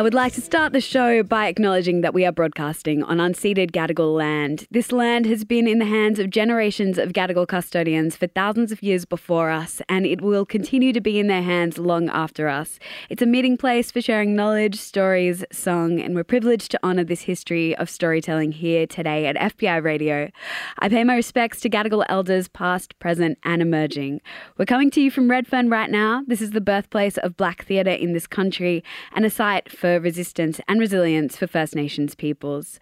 I would like to start the show by acknowledging that we are broadcasting on unceded Gadigal land. This land has been in the hands of generations of Gadigal custodians for thousands of years before us, and it will continue to be in their hands long after us. It's a meeting place for sharing knowledge, stories, song, and we're privileged to honour this history of storytelling here today at FBI Radio. I pay my respects to Gadigal elders past, present, and emerging. We're coming to you from Redfern right now. This is the birthplace of black theatre in this country and a site for resistance and resilience for First Nations peoples.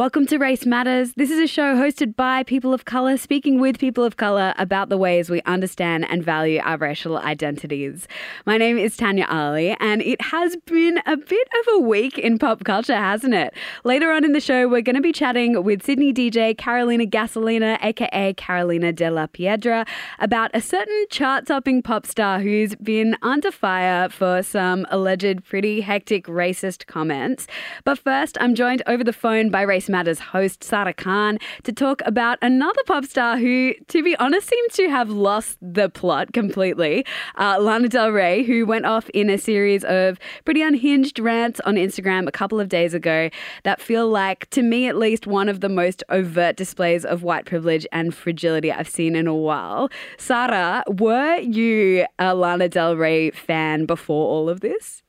Welcome to Race Matters. This is a show hosted by people of colour, speaking with people of colour about the ways we understand and value our racial identities. My name is Tanya Ali, and it has been a bit of a week in pop culture, hasn't it? Later on in the show, we're going to be chatting with Sydney DJ Carolina Gasolina, aka Carolina de la Piedra, about a certain chart topping pop star who's been under fire for some alleged pretty hectic racist comments. But first, I'm joined over the phone by Race Matters host Sarah Khan to talk about another pop star who, to be honest, seems to have lost the plot completely. Uh, Lana Del Rey, who went off in a series of pretty unhinged rants on Instagram a couple of days ago that feel like, to me at least, one of the most overt displays of white privilege and fragility I've seen in a while. Sarah, were you a Lana Del Rey fan before all of this?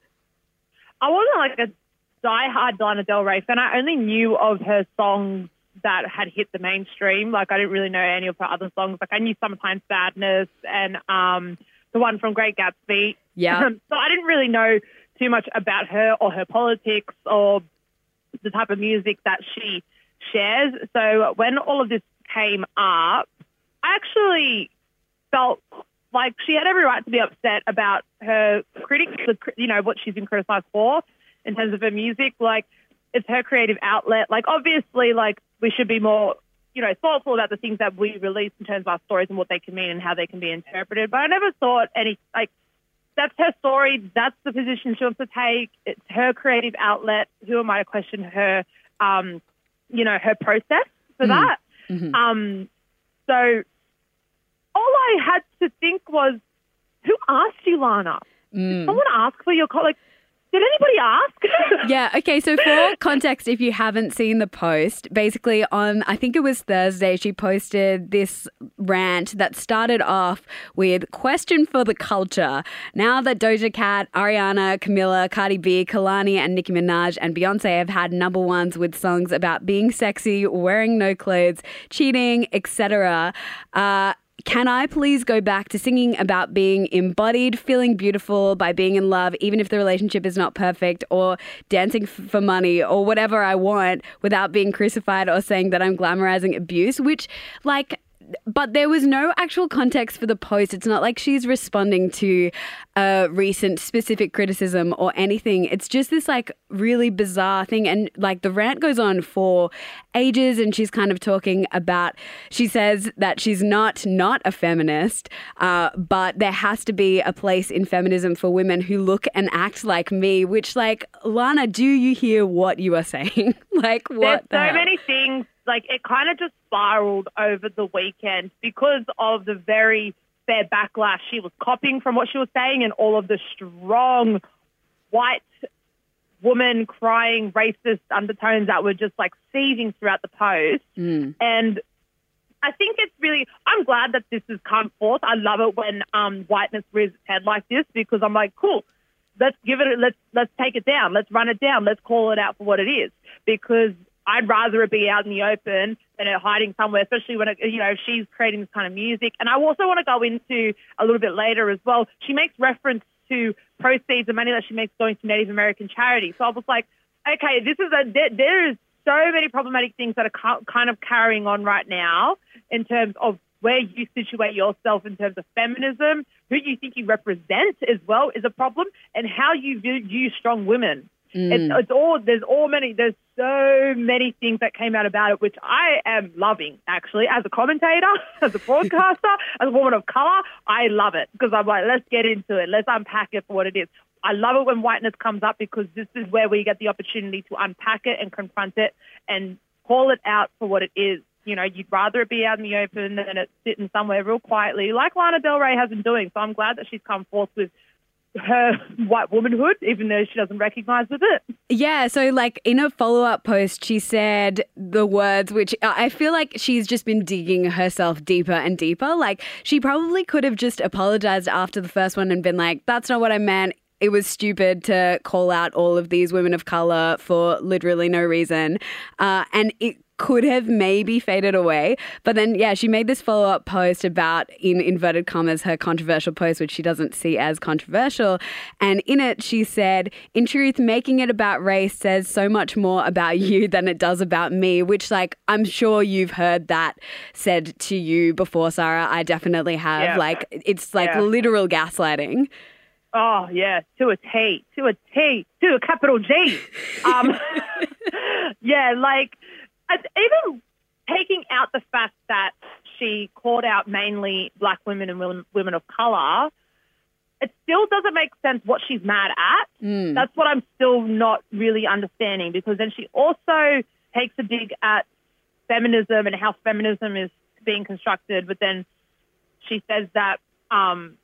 I wasn't like a die-hard Lana Del Rey fan. I only knew of her songs that had hit the mainstream. Like I didn't really know any of her other songs. Like I knew Summertime Sadness and um, the one from Great Gatsby. Yeah. so I didn't really know too much about her or her politics or the type of music that she shares. So when all of this came up, I actually felt like she had every right to be upset about her critics, you know, what she's been criticized for in terms of her music. Like, it's her creative outlet. Like, obviously, like, we should be more, you know, thoughtful about the things that we release in terms of our stories and what they can mean and how they can be interpreted. But I never thought any, like, that's her story. That's the position she wants to take. It's her creative outlet. Who am I to question her, um, you know, her process for that? Um, so all I had to think was, who asked you, Lana? Did someone ask for your call? Like, did anybody ask? Yeah, okay, so for context, if you haven't seen the post, basically on, I think it was Thursday, she posted this rant that started off with question for the culture. Now that Doja Cat, Ariana, Camila, Cardi B, Kehlani, and Nicki Minaj and Beyonce have had number ones with songs about being sexy, wearing no clothes, cheating, etc., uh, can I please go back to singing about being embodied, feeling beautiful by being in love, even if the relationship is not perfect, or dancing f- for money, or whatever I want without being crucified or saying that I'm glamorizing abuse? Which, like, but there was no actual context for the post. It's not like she's responding to a recent specific criticism or anything. It's just this like really bizarre thing. And like the rant goes on for ages and she's kind of talking about, she says that she's not not a feminist, uh, but there has to be a place in feminism for women who look and act like me, which like, Lana, do you hear what you are saying? like what? the There's so hell? many things. Like, it kind of just spiraled over the weekend because of the very fair backlash she was copying from what she was saying and all of the strong white woman crying racist undertones that were just like seething throughout the post. And I think it's really, I'm glad that this has come forth. I love it when um, whiteness rears its head like this because I'm like, cool, let's give it, let's, let's take it down. Let's run it down. Let's call it out for what it is because I'd rather it be out in the open than it hiding somewhere, especially when, it, you know, she's creating this kind of music. And I also want to go into a little bit later as well. She makes reference to proceeds of money that she makes going to Native American charities. So I was like, okay, this is a, there, there is so many problematic things that are kind of carrying on right now in terms of where you situate yourself in terms of feminism, who you think you represent as well is a problem, and how you view strong women. It's, mm. it's all there's all many there's so many things that came out about it, which I am loving actually as a commentator, as a broadcaster, as a woman of color. I love it because I'm like, let's get into it, let's unpack it for what it is. I love it when whiteness comes up because this is where we get the opportunity to unpack it and confront it and call it out for what it is. You know, you'd rather it be out in the open than it sitting somewhere real quietly, like Lana Del Rey has been doing. So I'm glad that she's come forth with her white womanhood, even though she doesn't recognize with it. Yeah, so like in a follow up post, she said the words which I feel like she's just been digging herself deeper and deeper. Like she probably could have just apologized after the first one and been like, that's not what I meant. It was stupid to call out all of these women of color for literally no reason. Uh, and it could have maybe faded away. But then, yeah, she made this follow up post about, in inverted commas, her controversial post, which she doesn't see as controversial. And in it, she said, In truth, making it about race says so much more about you than it does about me, which, like, I'm sure you've heard that said to you before, Sarah. I definitely have. Yeah. Like, it's like Yeah. literal gaslighting. Oh yeah, to a T, to a T, to a capital G. Um, yeah, like even taking out the fact that she called out mainly black women and women, women of color, it still doesn't make sense what she's mad at. That's what I'm still not really understanding because then she also takes a dig at feminism and how feminism is being constructed, but then she says that um,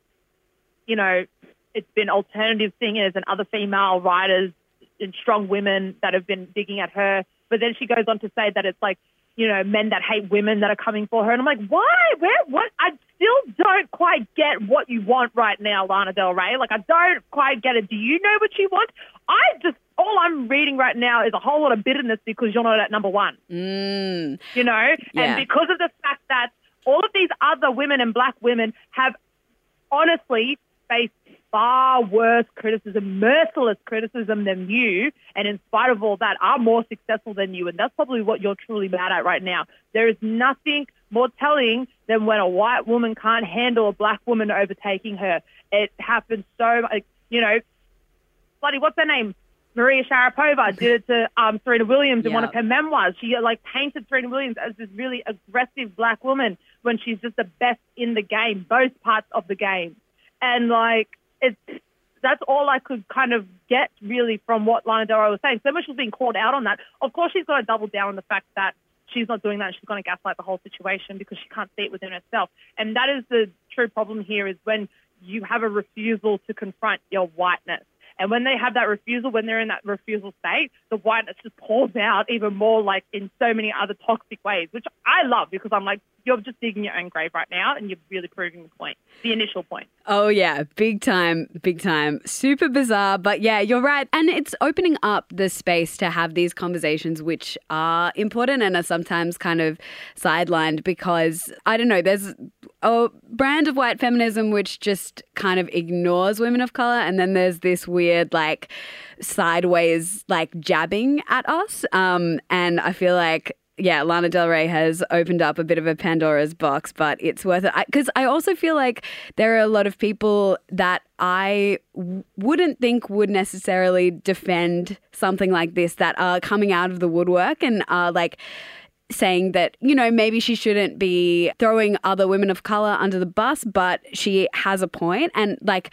you know, it's been alternative singers and other female writers and strong women that have been digging at her. But then she goes on to say that it's like, you know, men that hate women that are coming for her. And I'm like, why? Where? What? I still don't quite get what you want right now, Lana Del Rey. Like, I don't quite get it. Do you know what you want? I just, all I'm reading right now is a whole lot of bitterness because you're not at number one Mm. you know, Yeah. and because of the fact that all of these other women and black women have honestly faced far worse criticism, merciless criticism than you, and in spite of all that, are more successful than you, and that's probably what you're truly mad at right now. There is nothing more telling than when a white woman can't handle a black woman overtaking her. It happens so, like, you know, bloody, what's her name? Maria Sharapova did it to um, Serena Williams in one of her memoirs. She like painted Serena Williams as this really aggressive black woman when she's just the best in the game, both parts of the game. And like it's that's all I could kind of get really from what Lana Del Rey was saying. So much was being called out on that. Of course, she's going to double down on the fact that she's not doing that. She's going to gaslight the whole situation because she can't see it within herself. And that is the true problem here: is when you have a refusal to confront your whiteness. And when they have that refusal, when they're in that refusal state, the whiteness just pours out even more, like in so many other toxic ways, which I love because I'm like, you're just digging your own grave right now, and you're really proving the point, the initial point. Oh, yeah, big time, big time. Super bizarre, but yeah, you're right. And it's opening up the space to have these conversations, which are important and are sometimes kind of sidelined because, I don't know, there's a brand of white feminism which just kind of ignores women of color. And then there's this weird, like, sideways, like, jabbing at us. Um, and I feel like yeah, Lana Del Rey has opened up a bit of a Pandora's box, but it's worth it. Because I, also feel like there are a lot of people that I w- wouldn't think would necessarily defend something like this that are coming out of the woodwork and are like, saying that, you know, maybe she shouldn't be throwing other women of color under the bus, but she has a point. And like,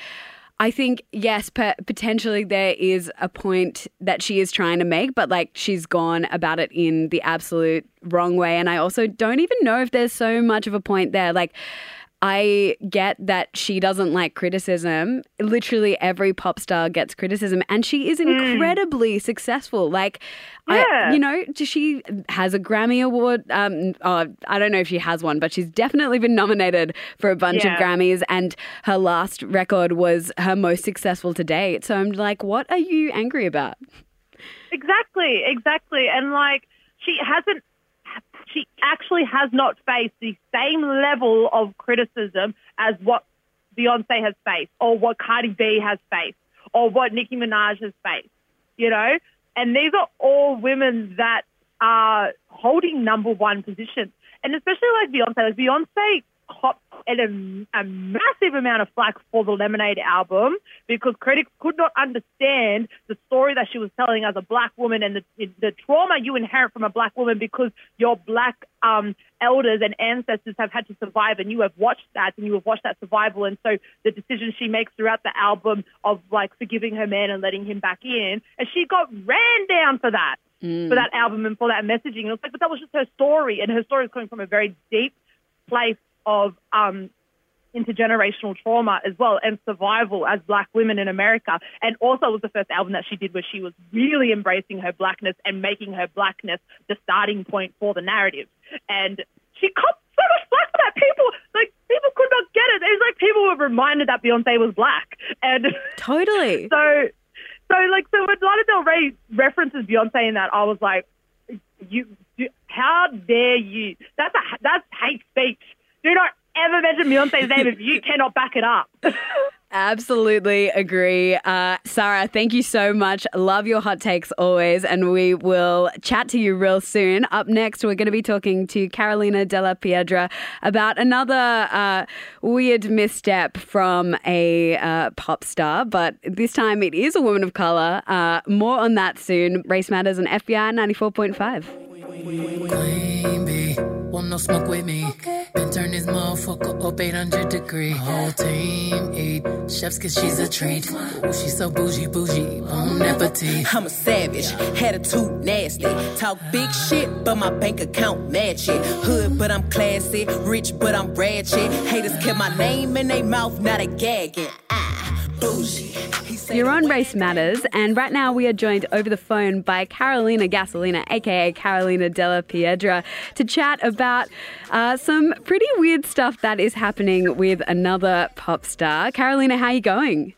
I think, yes, potentially there is a point that she is trying to make, but like she's gone about it in the absolute wrong way. And I also don't even know if there's so much of a point there. Like, I get that she doesn't like criticism. Literally every pop star gets criticism, and she is incredibly successful. Like, I, Yeah. you know, she has a Grammy Award. Um, oh, I don't know if she has one, but she's definitely been nominated for a bunch Yeah. of Grammys, and her last record was her most successful to date. So I'm like, what are you angry about? Exactly, exactly. And like she hasn't she actually has not faced the same level of criticism as what Beyonce has faced or what Cardi B has faced or what Nicki Minaj has faced. You know? And these are all women that are holding number one positions. And especially like Beyonce, like Beyonce an, a, a massive amount of flack for the Lemonade album because critics could not understand the story that she was telling as a black woman and the, the trauma you inherit from a black woman because your black um, elders and ancestors have had to survive and you have watched that and you have watched that survival. And so the decision she makes throughout the album of like forgiving her man and letting him back in and she got ran down for that for that album and for that messaging. And it was like but that was just her story and her story is coming from a very deep place of um, intergenerational trauma as well and survival as black women in America. And also it was the first album that she did where she was really embracing her blackness and making her blackness the starting point for the narrative. And she copped so much black for that. People like people could not get it. It was like people were reminded that Beyonce was black. And Totally. so so like so when Lana Del Rey references Beyonce in that, I was like, you, you how dare you? That's a that's hate speech. Do not ever mention Beyonce's name if you cannot back it up. Absolutely agree. Uh, Sarah, thank you so much. Love your hot takes always, and we will chat to you real soon. Up next, we're going to be talking to Carolina Della Piedra about another uh, weird misstep from a uh, pop star, but this time it is a woman of color. Uh, more on that soon. Race Matters on FBI 94.5. No smoke with me. Been turn this motherfucker up 800 degree. Whole team eat chefs cause she's a treat. Ooh, she's so bougie, bougie, bon appetit. I'm a savage, attitude nasty. Talk big shit, but my bank account match it. Hood, but I'm classy. Rich, but I'm ratchet. Haters kept my name in their mouth, not a gagging. Ah, You're on Race Matters, and right now we are joined over the phone by Carolina Gasolina, aka Carolina Della Piedra, to chat about uh, some pretty weird stuff that is happening with another pop star. Carolina, how are you going?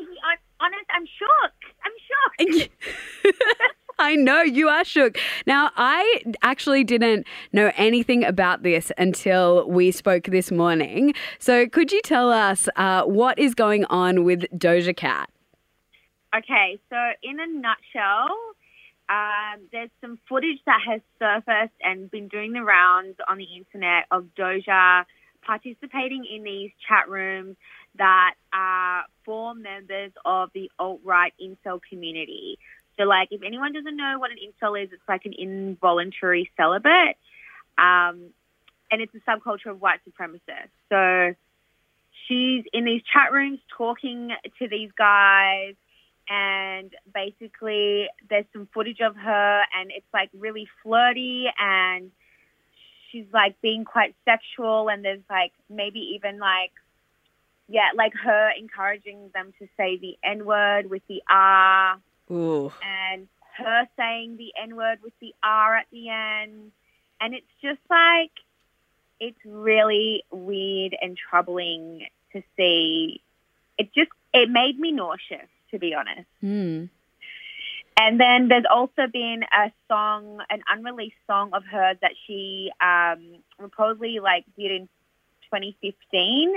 I'm honest, I'm shook. I'm shook. I know you are shook. Now, I actually didn't know anything about this until we spoke this morning. So, could you tell us uh, what is going on with Doja Cat? Okay, so in a nutshell, um, there's some footage that has surfaced and been doing the rounds on the internet of Doja participating in these chat rooms that are for members of the alt-right incel community. So, like, if anyone doesn't know what an incel is, it's like an involuntary celibate, um, and it's a subculture of white supremacists. So, she's in these chat rooms talking to these guys and basically there's some footage of her and it's like really flirty and she's like being quite sexual and there's like maybe even like yeah like her encouraging them to say the n word with the r Ooh. and her saying the N word with the R at the end. And it's just like, it's really weird and troubling to see. It just, it made me nauseous, to be honest. Hmm. And then there's also been a song, an unreleased song of hers that she um, reportedly like did in 2015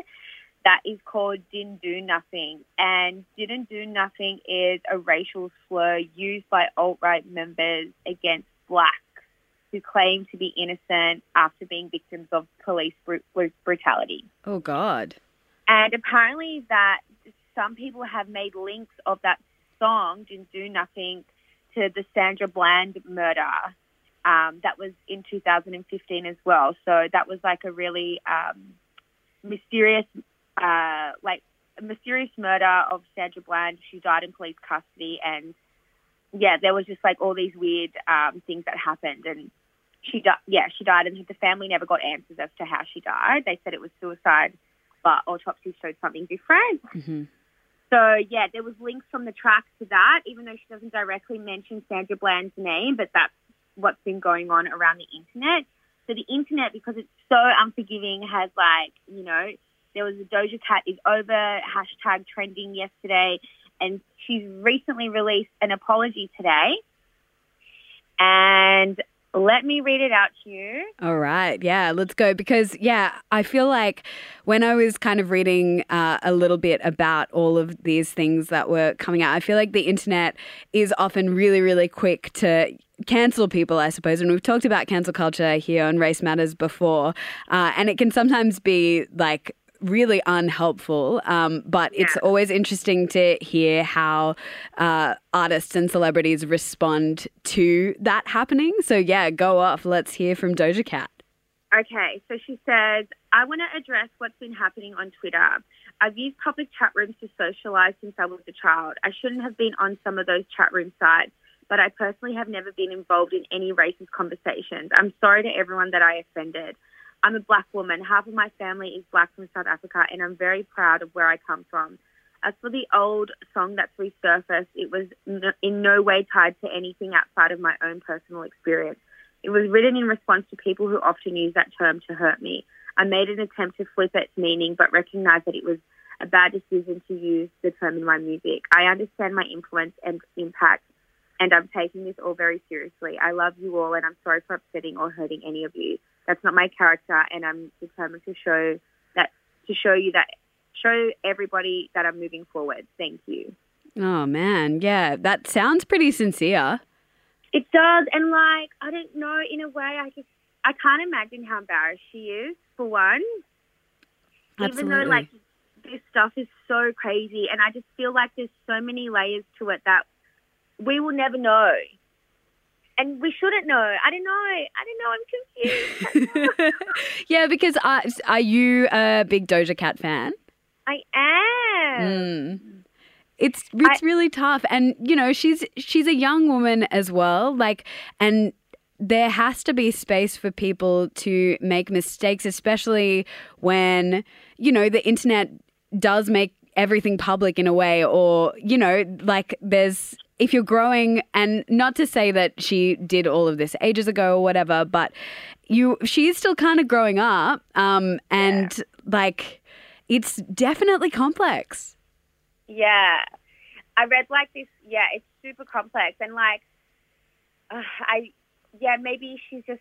that is called Didn't Do Nothing. And Didn't Do Nothing is a racial slur used by alt-right members against blacks who claim to be innocent after being victims of police bru- bru- brutality. Oh, God. And apparently that some people have made links of that song, Didn't Do Nothing, to the Sandra Bland murder. Um, that was in 2015 as well. So that was like a really um, mysterious, uh, like a mysterious murder of Sandra Bland. She died in police custody, and yeah, there was just like all these weird um, things that happened, and she died. Yeah, she died, and the family never got answers as to how she died. They said it was suicide, but autopsy showed something different. hmm So yeah, there was links from the track to that, even though she doesn't directly mention Sandra Bland's name, but that's what's been going on around the internet. So the internet, because it's so unforgiving, has like, you know, there was a Doja Cat is over hashtag trending yesterday, and she's recently released an apology today. And let me read it out to you. All right. Yeah, let's go. Because, yeah, I feel like when I was kind of reading uh, a little bit about all of these things that were coming out, I feel like the internet is often really, really quick to cancel people, I suppose. And we've talked about cancel culture here on Race Matters before, uh, and it can sometimes be like really unhelpful. Um, but it's always interesting to hear how uh, artists and celebrities respond to that happening. So yeah, go off. Let's hear from Doja Cat. Okay, so she says, I want to address what's been happening on Twitter. I've used public chat rooms to socialise since I was a child. I shouldn't have been on some of those chat room sites, but I personally have never been involved in any racist conversations. I'm sorry to everyone that I offended. I'm a black woman. Half of my family is black from South Africa, and I'm very proud of where I come from. As for the old song that's resurfaced, it was in no way tied to anything outside of my own personal experience. It was written in response to people who often use that term to hurt me. I made an attempt to flip its meaning, but recognized that it was a bad decision to use the term in my music. I understand my influence and impact, and I'm taking this all very seriously. I love you all, and I'm sorry for upsetting or hurting any of you. That's not my character, and I'm determined to show that to show you that show everybody that I'm moving forward. Thank you. Oh man, yeah, that sounds pretty sincere. It does, and like I don't know. In a way, I just I can't imagine how embarrassed she is. For one, Absolutely. even though like this stuff is so crazy, and I just feel like there's so many layers to it that we will never know, and we shouldn't know. I don't know. I don't know. I'm confused. yeah, because uh, are you a big Doja Cat fan? I am. Mm. It's it's really tough, and you know she's she's a young woman as well. Like, and there has to be space for people to make mistakes, especially when you know the internet does make everything public in a way, or you know, like there's if you're growing, and not to say that she did all of this ages ago or whatever, but you she's still kind of growing up, um, and like it's definitely complex. Yeah. I read like this. Yeah, it's super complex. And like, uh, I, yeah, maybe she's just,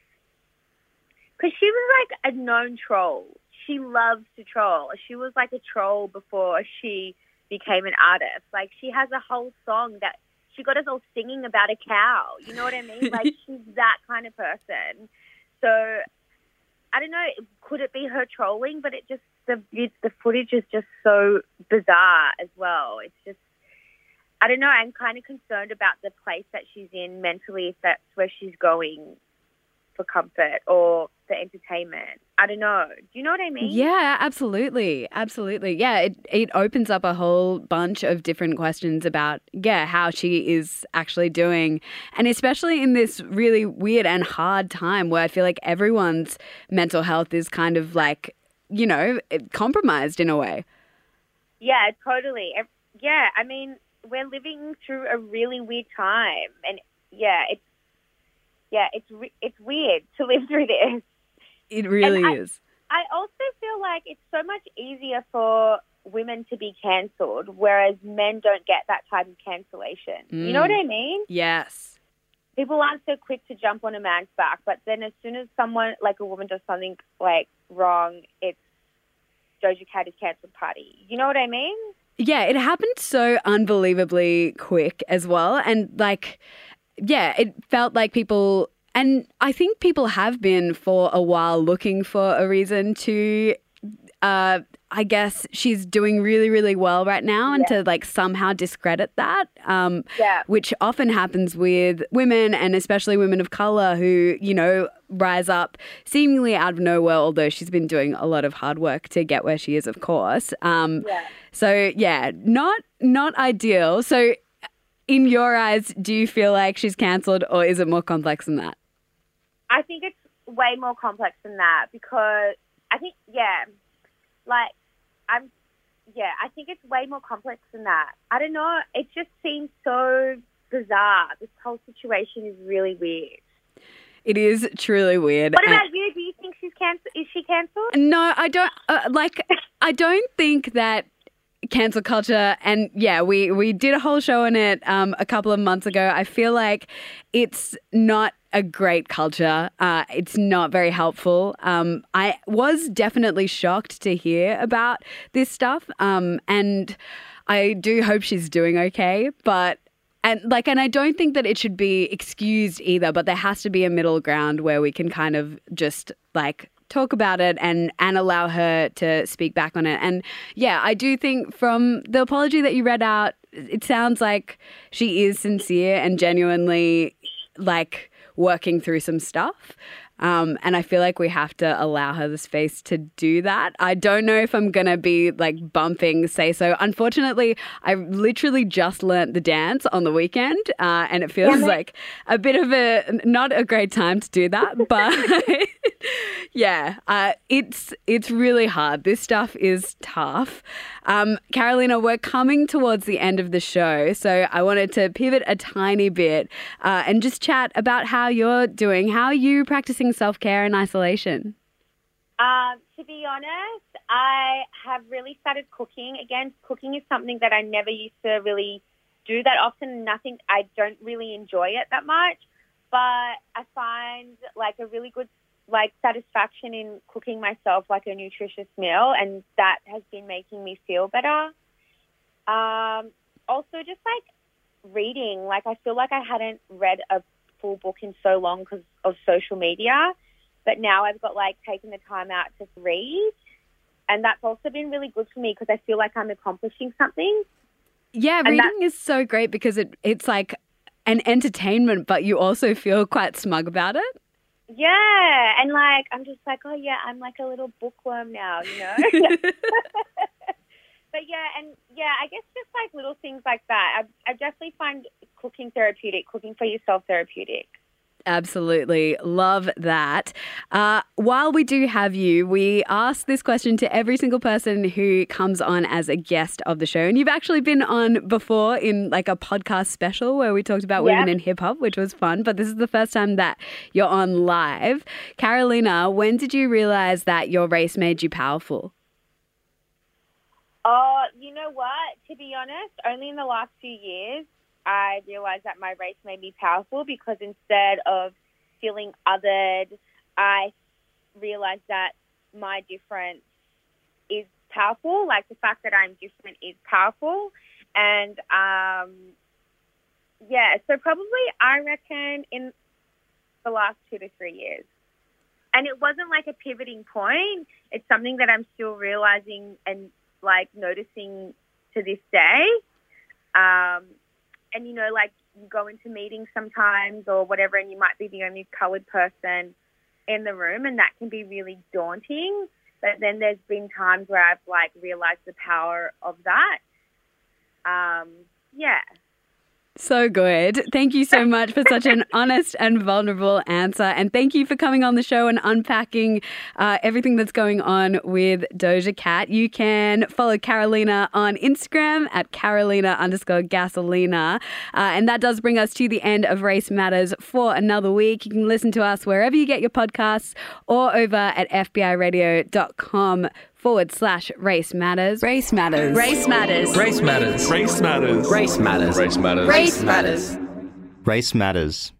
because she was like a known troll. She loves to troll. She was like a troll before she became an artist. Like, she has a whole song that she got us all singing about a cow. You know what I mean? Like, she's that kind of person. So, I don't know. Could it be her trolling? But it just the the footage is just so bizarre as well. It's just I don't know. I'm kind of concerned about the place that she's in mentally. If that's where she's going for comfort or for entertainment. I don't know. Do you know what I mean? Yeah, absolutely. Absolutely. Yeah, it, it opens up a whole bunch of different questions about, yeah, how she is actually doing. And especially in this really weird and hard time where I feel like everyone's mental health is kind of like, you know, compromised in a way. Yeah, totally. Yeah, I mean, we're living through a really weird time, and yeah, it's yeah, it's re- it's weird to live through this. It really I- is. I also feel like it's so much easier for women to be cancelled, whereas men don't get that type of cancellation. You know Mm. what I mean? Yes. People aren't so quick to jump on a man's back, but then as soon as someone, like a woman, does something like wrong, it's Doja Cat is cancelled party. You know what I mean? Yeah, it happened so unbelievably quick as well. And like, yeah, it felt like people, and I think people have been for a while looking for a reason to, uh, I guess she's doing really, really well right now and to like somehow discredit that. Um, Yeah. Which often happens with women and especially women of color who, you know, rise up seemingly out of nowhere, although she's been doing a lot of hard work to get where she is, of course. Um, Yeah. so yeah, not not ideal. So in your eyes, do you feel like she's cancelled or is it more complex than that? I think it's way more complex than that because I think, yeah, like, I'm, yeah, I think it's way more complex than that. I don't know. It just seems so bizarre. This whole situation is really weird. It is truly weird. What And- about you? Do you think she's cancelled? Is she cancelled? No, I don't uh, like I don't think that cancel culture and yeah we we did a whole show on it um, a couple of months ago. I feel like it's not a great culture. Uh, it's not very helpful. Um, i was definitely shocked to hear about this stuff um, and i do hope she's doing okay but and like and I don't think that it should be excused either, but there has to be a middle ground where we can kind of just like talk about it and and allow her to speak back on it. And yeah, I do think from the apology that you read out, it sounds like she is sincere and genuinely like working through some stuff. Um, and I feel like we have to allow her the space to do that. I don't know if I'm going to be like bumping Say So. Unfortunately, I literally just learnt the dance on the weekend, uh, and it feels like a bit of a not a great time to do that. But yeah, uh, it's it's really hard. This stuff is tough. Um, Carolina, we're coming towards the end of the show, so I wanted to pivot a tiny bit uh, and just chat about how you're doing. How are you practicing self care in isolation? Um, to be honest, I have really started cooking again. Cooking is something that I never used to really do that often. Nothing, I don't really enjoy it that much, but I find like a really good like satisfaction in cooking myself like a nutritious meal, and that has been making me feel better. Um, also, just like reading, like I feel like I hadn't read a full book in so long because of social media, but now I've got like taken the time out to read, and that's also been really good for me because I feel like I'm accomplishing something. Yeah, And reading is so great because it it's like an entertainment, but you also feel quite smug about it. Yeah, and like I'm just like, oh yeah, I'm like a little bookworm now, you know. but yeah, and yeah, I guess just like little things like that. I, I definitely find cooking therapeutic, cooking for yourself therapeutic. Absolutely. Love that. Uh, while we do have you, we ask this question to every single person who comes on as a guest of the show. And you've actually been on before in like a podcast special where we talked about Yeah. women in hip hop, which was fun. But this is the first time that you're on live. Carolina, when did you realize that your race made you powerful? Oh, you know what? To be honest, only in the last few years I realized that my race made me powerful because instead of feeling othered, I realized that my difference is powerful. Like the fact that I'm different is powerful. And um, yeah, so probably I reckon in the last two to three years. And it wasn't like a pivoting point. It's something that I'm still realizing and like noticing to this day. Um, and you know, like you go into meetings sometimes or whatever, and you might be the only coloured person in the room, and that can be really daunting. But then there's been times where I've like realized the power of that. Um, yeah. So good. Thank you so much for such an honest and vulnerable answer. And thank you for coming on the show and unpacking uh, everything that's going on with Doja Cat. You can follow Carolina on Instagram at Carolina underscore Gasolina. Uh, and that does bring us to the end of Race Matters for another week. You can listen to us wherever you get your podcasts or over at FBIRadio.com forward slash race matters. Race matters. Race matters. Race matters. Race matters. Race matters. Race matters. Race matters. Race matters.